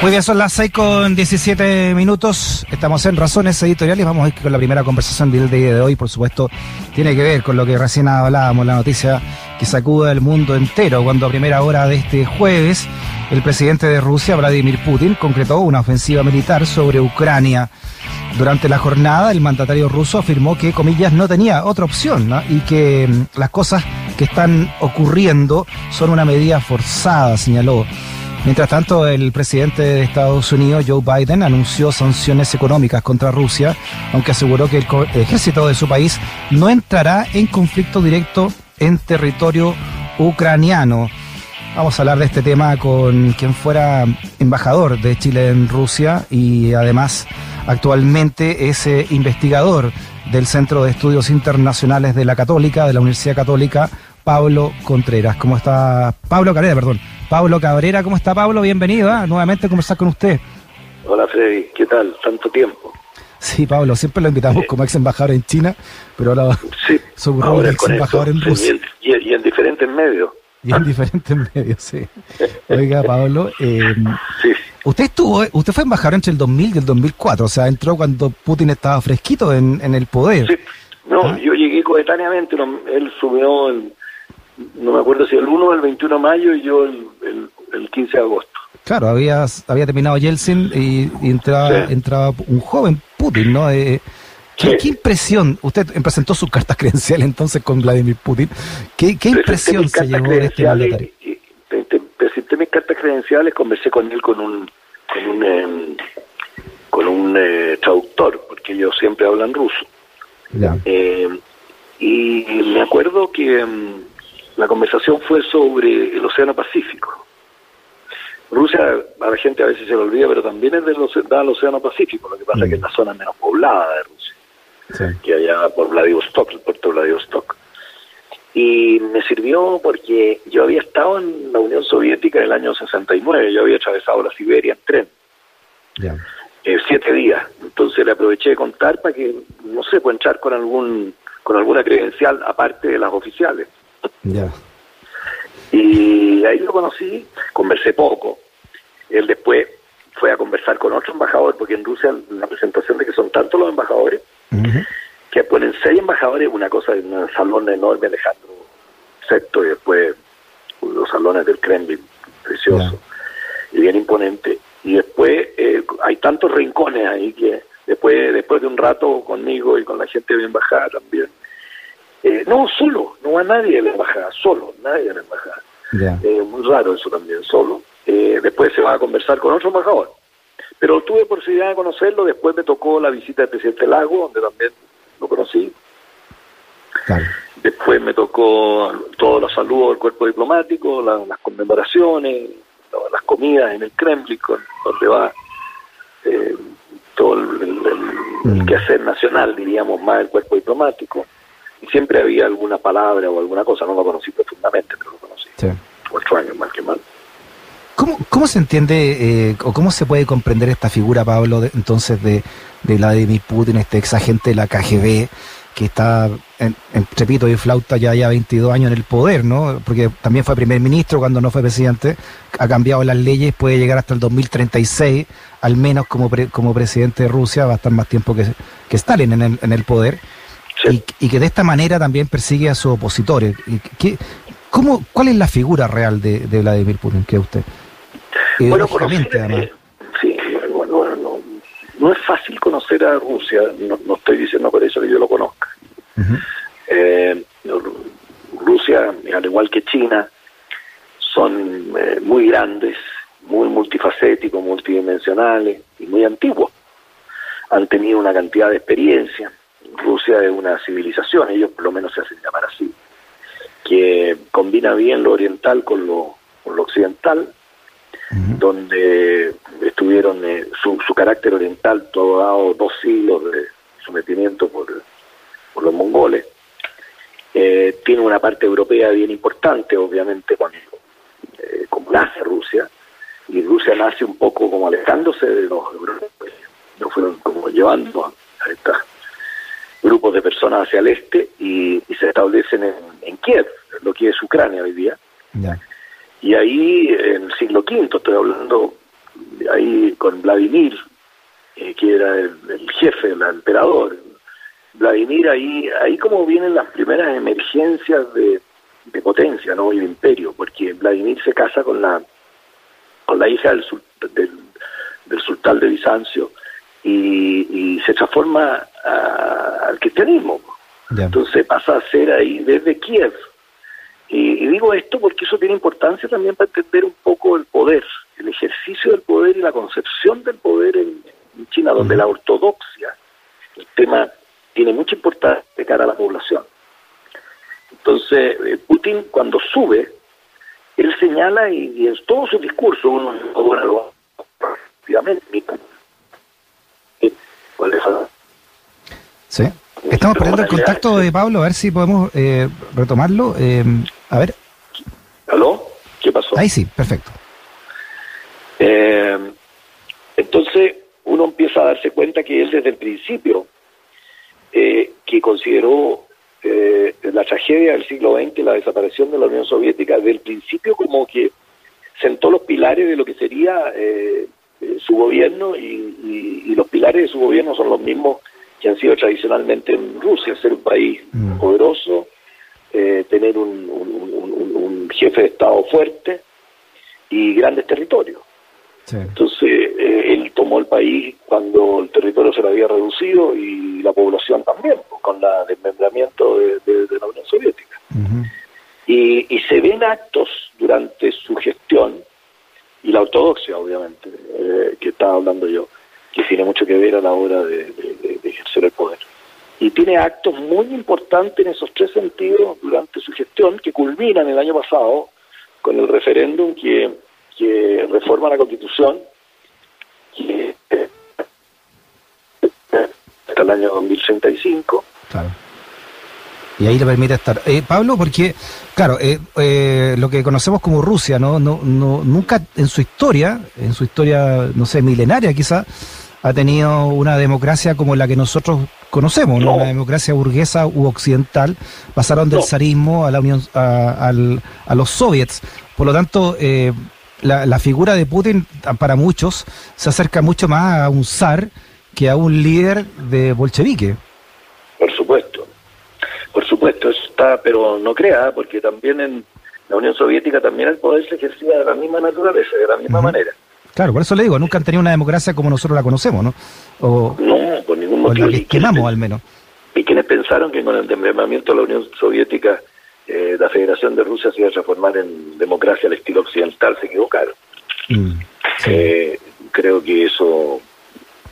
Muy bien, son las 6 con 17 minutos. Estamos en Razones Editoriales. Vamos a ir con la primera conversación del día de hoy. Por supuesto, tiene que ver con lo que recién hablábamos, la noticia que sacuda el mundo entero, cuando a primera hora de este jueves el presidente de Rusia, Vladimir Putin, concretó una ofensiva militar sobre Ucrania. Durante la jornada, el mandatario ruso afirmó que, comillas, no tenía otra opción ¿no? y que mm, las cosas que están ocurriendo son una medida forzada, señaló. Mientras tanto, el presidente de Estados Unidos, Joe Biden, anunció sanciones económicas contra Rusia, aunque aseguró que el ejército de su país no entrará en conflicto directo en territorio ucraniano. Vamos a hablar de este tema con quien fuera embajador de Chile en Rusia y además actualmente es eh, investigador del Centro de Estudios Internacionales de la Católica, de la Universidad Católica, Pablo Contreras. ¿Cómo está? Pablo Cabrera, perdón. Pablo Cabrera, ¿cómo está Pablo? Bienvenido ¿eh? nuevamente a conversar con usted. Hola Freddy, ¿qué tal? Tanto tiempo. Sí, Pablo, siempre lo invitamos como ex embajador en China, pero ahora sí, de ex embajador en Rusia. Y en, y en, diferentes medios. Y en diferentes medios, sí. Oiga, Pablo, eh, sí. usted estuvo, usted fue embajador entre el 2000 y el 2004, o sea, entró cuando Putin estaba fresquito en, en el poder. Sí, no, ¿Ah? yo llegué coetáneamente, él subió el no me acuerdo si el 1 o el 21 de mayo y yo el, el, el 15 de agosto. Claro, había, había terminado Yeltsin y, y entraba, sí. entraba un joven Putin, ¿no? Eh, ¿qué, sí. ¿qué, impresión? Usted presentó sus cartas credenciales entonces con Vladimir Putin. ¿Qué, qué impresión se llevó de este mandatario? Presenté mis cartas credenciales, conversé con él con un con un, eh, con un eh, traductor, porque ellos siempre hablan ruso. Eh, y me acuerdo que um, la conversación fue sobre el Océano Pacífico. Rusia, a la gente a veces se lo olvida, pero también es del, del Océano Pacífico, lo que pasa mm. es que es la zona menos poblada de Rusia, sí. que allá por Vladivostok, el puerto de Vladivostok. Y me sirvió porque yo había estado en la Unión Soviética en el año 69, yo había atravesado la Siberia en tren. Yeah. Eh, siete días. Entonces le aproveché de contar para que, no sé, pueda entrar con algún con alguna credencial aparte de las oficiales. Y ahí lo conocí, conversé poco. Él después fue a conversar con otro embajador, porque en Rusia la presentación de que son tantos los embajadores, uh -huh. que ponen seis embajadores, una cosa en un salón enorme, Alejandro Sexto, y después los salones del Kremlin, precioso, yeah. y bien imponente. Y después eh, hay tantos rincones ahí que después, después de un rato conmigo y con la gente de la embajada también, eh, no, solo, no va nadie de la embajada, solo, nadie de la embajada. Yeah. Eh, muy raro eso también, solo. Eh, después se va a conversar con otro embajador. Pero tuve posibilidad de conocerlo, después me tocó la visita del presidente Lago, donde también lo conocí. Claro. Después me tocó todos los saludos del cuerpo diplomático, la, las conmemoraciones, las comidas en el Kremlin, con, donde va eh, todo el, el, el, mm. el quehacer nacional, diríamos, más del cuerpo diplomático y siempre había alguna palabra o alguna cosa, no lo conocí profundamente, pero lo conocí. Sí. Ocho años más que mal. ¿Cómo, ¿Cómo se entiende eh, o cómo se puede comprender esta figura, Pablo, de, entonces de, de Vladimir Putin, este ex agente de la KGB, que está en, en trepito y flauta ya ya 22 años en el poder, ¿no? Porque también fue primer ministro cuando no fue presidente, ha cambiado las leyes, puede llegar hasta el 2036, al menos como, pre, como presidente de Rusia, va a estar más tiempo que, que Stalin en el, en el poder. Y, y, que de esta manera también persigue a sus opositores. ¿Qué, cómo, ¿Cuál es la figura real de, de Vladimir Putin, cree usted? Bueno, conocer, eh, sí, bueno, bueno no, no, es fácil conocer a Rusia, no, no, estoy diciendo por eso que yo lo conozca. Uh -huh. eh, Rusia, al igual que China, son eh, muy grandes, muy multifacéticos, multidimensionales y muy antiguos. Han tenido una cantidad de experiencia Rusia es una civilización, ellos por lo menos se hacen llamar así, que combina bien lo oriental con lo, con lo occidental, uh -huh. donde estuvieron eh, su, su, carácter oriental todo dado dos siglos de sometimiento por, por los mongoles. Eh, tiene una parte europea bien importante, obviamente, cuando, eh, como nace Rusia, y Rusia nace un poco como alejándose de los europeos, lo fueron como llevando a, a esta grupos de personas hacia el este y, y se establecen en, en, Kiev, lo que es Ucrania hoy día. Yeah. Y ahí, en el siglo V, estoy hablando ahí con Vladimir, eh, que era el, jefe, el emperador. Vladimir, ahí, ahí como vienen las primeras emergencias de, potencia, ¿no? Y de imperio, porque Vladimir se casa con la con la hija del, del, sultán de Bizancio y, se transforma al cristianismo. Entonces pasa a ser ahí desde Kiev. Y, digo esto porque eso tiene importancia también para entender un poco el poder, el ejercicio del poder y la concepción del poder en, China, donde la ortodoxia, el tema tiene mucha importancia de cara a la población. Entonces, eh, Putin cuando sube, él señala y, en todo su discurso, uno ahora lo Sí. Estamos perdiendo el contacto de Pablo, a ver si podemos eh, retomarlo. Eh, a ver. ¿Aló? ¿Qué pasó? Ahí sí, perfecto. Eh, entonces, uno empieza a darse cuenta que él desde el principio, que consideró la tragedia del siglo XX, la desaparición de la Unión Soviética, desde el principio como que sentó los pilares de lo que sería su gobierno y, y, los pilares de su gobierno son los mismos que han sido tradicionalmente en Rusia, ser un país mm. poderoso, eh, tener un, jefe de Estado fuerte y grandes territorios. Entonces, eh, él tomó el país cuando el territorio se lo había reducido y la población también, pues, con el desmembramiento de, la Unión Soviética. y, se ven actos durante su gestión, y la ortodoxia, obviamente, eh, que estaba hablando yo, que tiene mucho que ver a la hora de, ejercer el poder. Y tiene actos muy importantes en esos tres sentidos durante su gestión, que culminan el año pasado con el referéndum que, que reforma la Constitución, que hasta el año 2035. Claro y ahí le permite estar. Eh, Pablo, porque, claro, eh, eh, lo que conocemos como Rusia, ¿no? No, no, nunca en su historia, en su historia, no sé, milenaria quizá, ha tenido una democracia como la que nosotros conocemos, ¿no? Una democracia burguesa u occidental. Pasaron del zarismo a la Unión, a, a los soviets. Por lo tanto, eh, la, la, figura de Putin, para muchos, se acerca mucho más a un zar que a un líder de bolchevique. Por supuesto. Por supuesto, eso está, pero no crea, porque también en la Unión Soviética también el poder se ejercía de la misma naturaleza, de la misma manera. Claro, por eso le digo, nunca han tenido una democracia como nosotros la conocemos, ¿no? O, no, por ningún motivo. O la que quemamos, al menos. Y quienes pensaron que con el desmembramiento de la Unión Soviética eh, la Federación de Rusia se iba a transformar en democracia al estilo occidental, se equivocaron. Mm, eh, creo que eso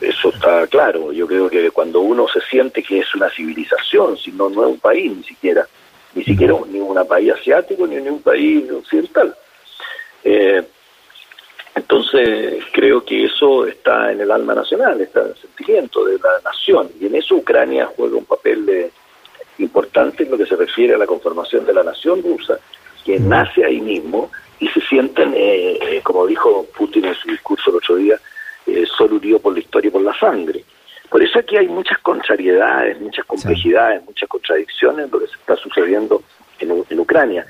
eso está claro. Yo creo que cuando uno se siente que es una civilización, si no, no es un país ni siquiera, ni siquiera mm. ni un país asiático ni, ni un país occidental. Eh, entonces, creo que eso está en el alma nacional, está en el sentimiento de la nación, y en eso Ucrania juega un papel de, importante en lo que se refiere a la conformación de la nación rusa, que nace ahí mismo y se sienten, eh, eh, como dijo Putin en su discurso el otro día, eh, solo unido por la historia y por la sangre. Por eso aquí hay muchas contrariedades, muchas complejidades, muchas contradicciones en lo que se está sucediendo en, en Ucrania,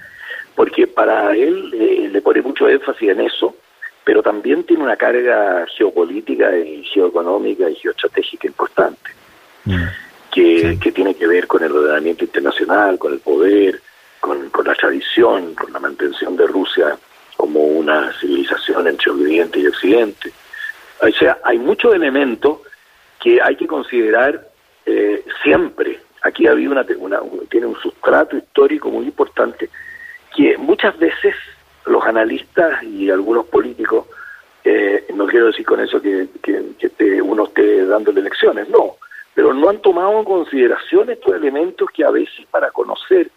porque para él eh, le pone mucho énfasis en eso, pero también tiene una carga geopolítica y geoeconómica y geoestratégica importante, mm. que, que, tiene que ver con el ordenamiento internacional, con el poder, con, con, la tradición, con la mantención de Rusia como una civilización entre Oriente y Occidente. O sea, hay muchos elementos que hay que considerar eh, siempre. Aquí ha habido una, una, tiene un sustrato histórico muy importante que muchas veces los analistas y algunos políticos, eh, no quiero decir con eso que, que, uno esté dándole elecciones, no, pero no han tomado en consideración estos elementos que a veces para conocer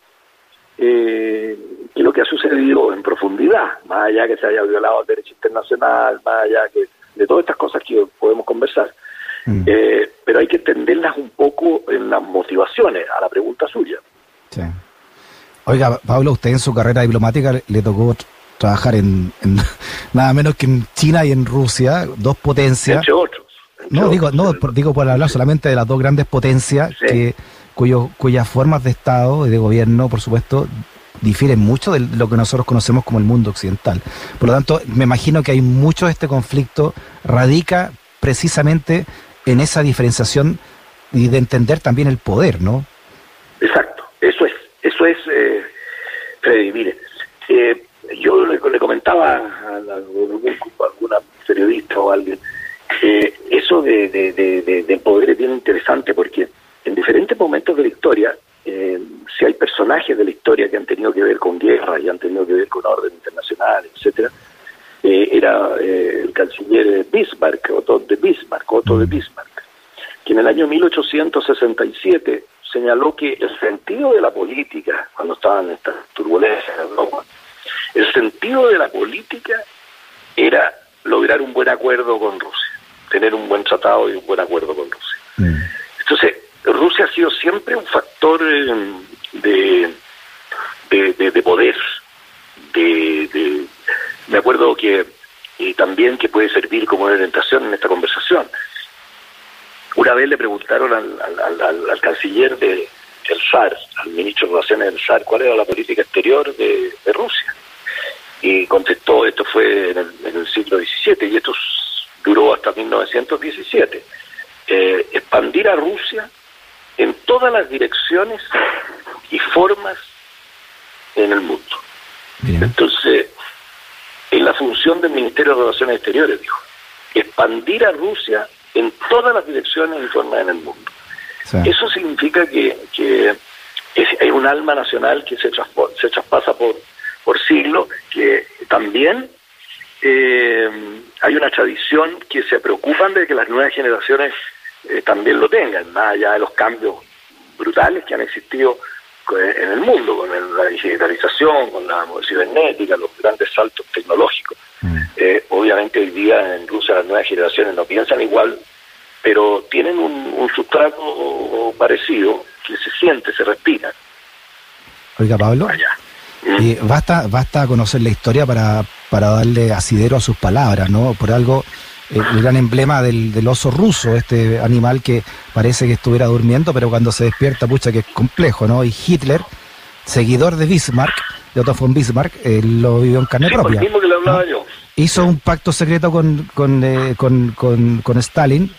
eh, qué es lo que ha sucedido en profundidad, más allá que se haya violado el derecho internacional, más allá que de todas estas cosas que podemos conversar, mm. eh, pero hay que entenderlas un poco en las motivaciones a la pregunta suya. Sí. Oiga, Pablo, usted en su carrera diplomática le tocó trabajar en, nada menos que en China y en Rusia, dos potencias. Entre otros. no, digo, no, digo por hablar solamente de las dos grandes potencias que, cuyo, cuyas formas de Estado y de gobierno, por supuesto, difieren mucho de lo que nosotros conocemos como el mundo occidental. Por lo tanto, me imagino que hay mucho de este conflicto radica precisamente en esa diferenciación y de entender también el poder, ¿no? Exacto, eso es, eso es, Freddy, mire, eh, yo le, comentaba a, alguna periodista o alguien, que eso de, del poder es bien interesante porque en diferentes momentos de la historia, eh, si hay personajes de la historia que han tenido que ver con guerra y han tenido que ver con orden internacional, etcétera, eh, era eh, el canciller Bismarck, Otto de Bismarck, Otto de. Bismarck, que en el año 1867 señaló que el sentido de la política, cuando estaban estas turbulencias en Europa, el sentido de la política era lograr un buen acuerdo con Rusia, tener un buen tratado y un buen acuerdo con Rusia. Mm. Entonces, Rusia ha sido siempre un factor eh, de, de, poder, de, me acuerdo que y también que puede servir como orientación en esta conversación. Una vez le preguntaron al, canciller de, del SAR, al ministro de Relaciones del SAR, cuál era la política exterior de, Rusia. Y contestó, esto fue en el, siglo XVII y esto duró hasta 1917, eh, expandir a Rusia en todas las direcciones y formas en el mundo. Entonces, en la función del Ministerio de Relaciones Exteriores, dijo, expandir a Rusia en todas las direcciones y formas en el mundo. Eso significa que, que hay un alma nacional que se, se traspasa por, por siglos, que también eh, hay una tradición que se preocupan de que las nuevas generaciones eh, también lo tengan, más allá de los cambios brutales que han existido en el mundo, con la digitalización, con la cibernética, los grandes saltos tecnológicos. Mm. Eh, obviamente hoy día en Rusia las nuevas generaciones no piensan igual, pero tienen un, un sustrato parecido que se siente, se respira. Oiga, Pablo. Y basta, basta conocer la historia para, para darle asidero a sus palabras, ¿no? Por algo el gran emblema del, oso ruso, este animal que parece que estuviera durmiendo, pero cuando se despierta, pucha, que es complejo, ¿no? Y Hitler, seguidor de Bismarck, de Otto von Bismarck, él lo vivió en carne propia. mismo que le hablaba yo. Hizo un pacto secreto con, con, eh, con, Stalin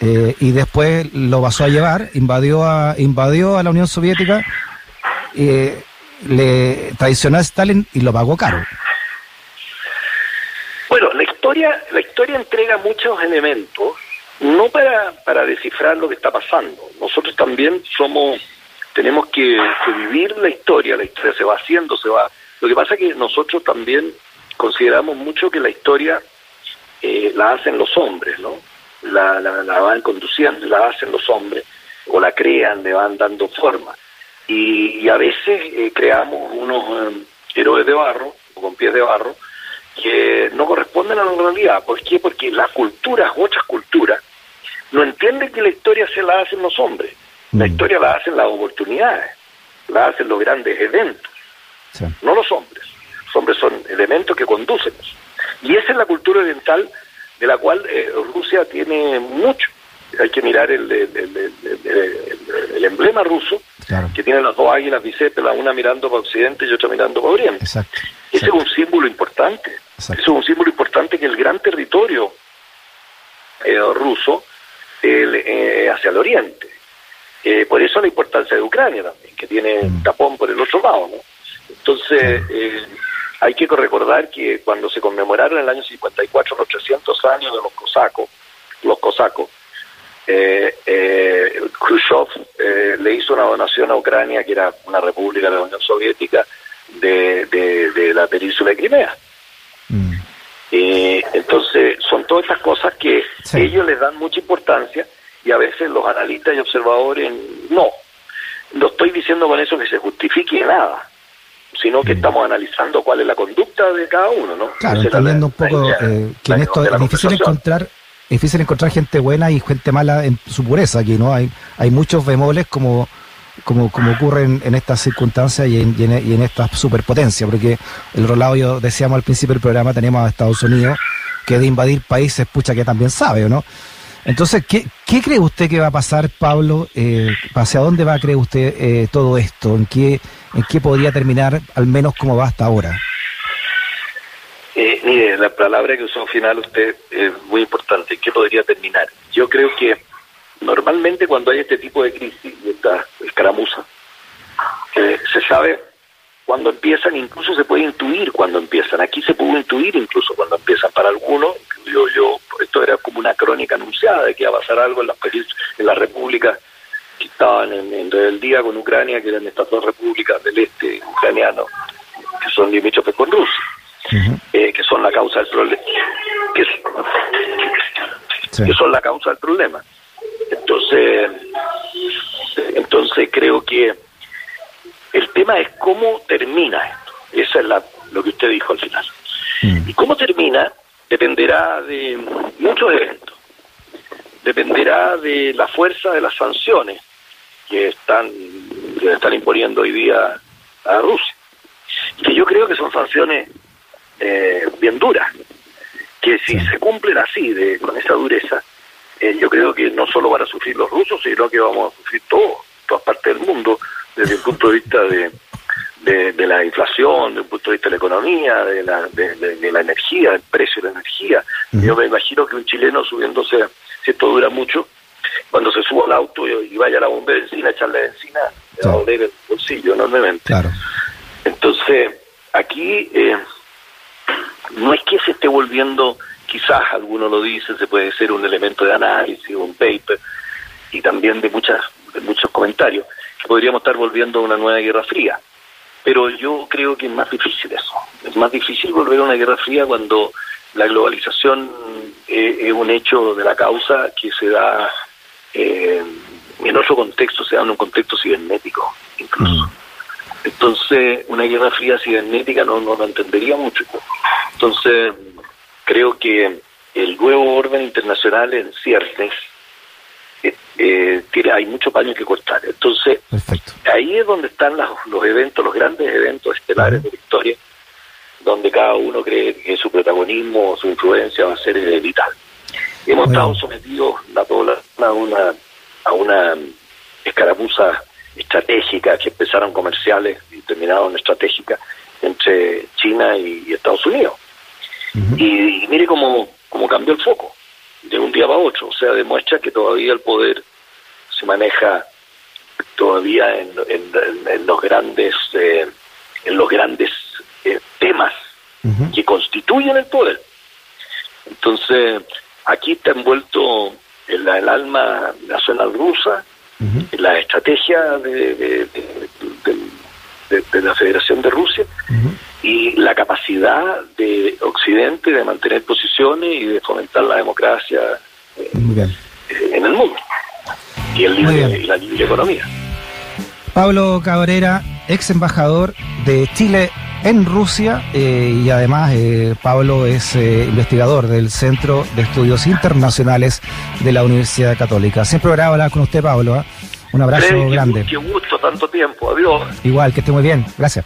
eh, y después lo pasó a llevar, invadió a, invadió a la Unión Soviética, eh, le traicionó a Stalin y lo pagó caro. Bueno, la historia, la historia entrega muchos elementos, no para, para descifrar lo que está pasando. Nosotros también somos, tenemos que, vivir la historia, la historia se va haciendo, se va. Lo que pasa es que nosotros también consideramos mucho que la historia eh, la hacen los hombres, ¿no? La, la, van conduciendo, la hacen los hombres, o la crean, le van dando forma. Y, a veces eh, creamos unos eh, héroes de barro, o con pies de barro, que no corresponden a la realidad. ¿Por qué? Porque las culturas, otras culturas, no entienden que la historia se la hacen los hombres. La mm. historia la hacen las oportunidades, la hacen los grandes eventos, no los hombres. Hombres son elementos que conducen Y esa es la cultura oriental de la cual eh, Rusia tiene mucho. Hay que mirar el, el, emblema ruso, que tiene las dos águilas bicépelas, una mirando para occidente y otra mirando para oriente. Ese es un símbolo importante. Eso es un símbolo importante que el gran territorio eh, ruso eh, hacia el oriente. Eh, por eso la importancia de Ucrania también, que tiene mm. tapón por el otro lado. ¿no? Entonces, hay que recordar que cuando se conmemoraron en el año 54 los 300 años de los cosacos, los cosacos, Khrushchev le hizo una donación a Ucrania, que era una república de la Unión Soviética, de, de la península de Crimea. Mm. Eh, entonces, son todas estas cosas que ellos les dan mucha importancia y a veces los analistas y observadores no. No estoy diciendo con eso que se justifique nada, sino que estamos analizando cuál es la conducta de cada uno, ¿no? Claro, entendiendo un poco eh, que en esto es difícil encontrar es difícil encontrar gente buena y gente mala en su pureza aquí, ¿no? Hay hay muchos bemoles como como, como ocurre en, estas circunstancias y en, y, en, esta superpotencia, porque el rolado, yo decíamos al principio del programa, tenemos a Estados Unidos, que de invadir países, pucha, que también sabe, ¿no? Entonces, ¿qué, ¿qué, cree usted que va a pasar, Pablo? Eh, ¿Hacia dónde va, cree usted, eh, todo esto? ¿En qué, ¿En qué podría terminar, al menos como va hasta ahora? Eh, mire, la palabra que usó al final usted es muy importante. ¿En qué podría terminar? Yo creo que normalmente cuando hay este tipo de crisis y esta escaramuza, se sabe cuando empiezan, incluso se puede intuir cuando empiezan. Aquí se pudo intuir incluso cuando empiezan. Para algunos, yo, yo esto era como una crónica anunciada de que iba a pasar algo en las, en las repúblicas que estaban en, en rebeldía con Ucrania, que eran estas dos repúblicas del este ucraniano, que son limítrofes con Rusia, eh, que son la causa del problema. Que, que son la causa del problema. Entonces, entonces creo que el tema es cómo termina esto. Esa es la, lo que usted dijo al final. Y cómo termina dependerá de muchos eventos. Dependerá de la fuerza de las sanciones que están, que están imponiendo hoy día a Rusia. Que yo creo que son sanciones eh, bien duras. Que si se cumplen así, de, con esa dureza, eh, yo creo que no solo van a sufrir los rusos, sino que vamos a sufrir todos, todas partes del mundo, desde el punto de vista de, de, la inflación, desde el punto de vista de la economía, de la, de, la energía, el precio de la energía. Yo me imagino que un chileno subiéndose, si esto dura mucho, cuando se suba al auto y, vaya a la bomba de benzina, echarle benzina, le va a doler el bolsillo enormemente. Claro. Entonces, aquí eh, no es que se esté volviendo, quizás alguno lo dice, se puede ser un elemento de análisis, un paper, y también de muchas de muchos comentarios, que podríamos estar volviendo a una nueva guerra fría. Pero yo creo que es más difícil eso. Es más difícil volver a una guerra fría cuando la globalización eh, es un hecho de la causa que se da eh, en otro contexto, se da en un contexto cibernético incluso. Mm. Entonces, una guerra fría cibernética no, no lo entendería mucho. Entonces, creo que el nuevo orden internacional en ciernes eh, tiene, hay mucho paño que cortar. Entonces, ahí es donde están los, eventos, los grandes eventos estelares de la historia, donde cada uno cree que su protagonismo, su influencia va a ser vital. Hemos estado sometidos a, a una a una escaramuza estratégica que empezaron comerciales y terminaron estratégicas entre China y, Estados Unidos. y, mire cómo, cómo cambió el foco de un día para otro. O sea, demuestra que todavía el poder se maneja todavía en, en, los grandes eh, en los grandes eh, temas que constituyen el poder. Entonces, aquí está envuelto el, el alma nacional rusa, la estrategia de, de, de, la Federación de Rusia y la capacidad de Occidente de mantener posiciones y de fomentar la democracia eh, en el mundo. Y, el libre, y la libre economía. Pablo Cabrera, ex embajador de Chile en Rusia eh, y además eh, Pablo es investigador del Centro de Estudios Internacionales de la Universidad Católica. Siempre agrada hablar con usted, Pablo. Un abrazo grande. Qué gusto, tanto tiempo. Adiós. Igual, que esté muy bien. Gracias.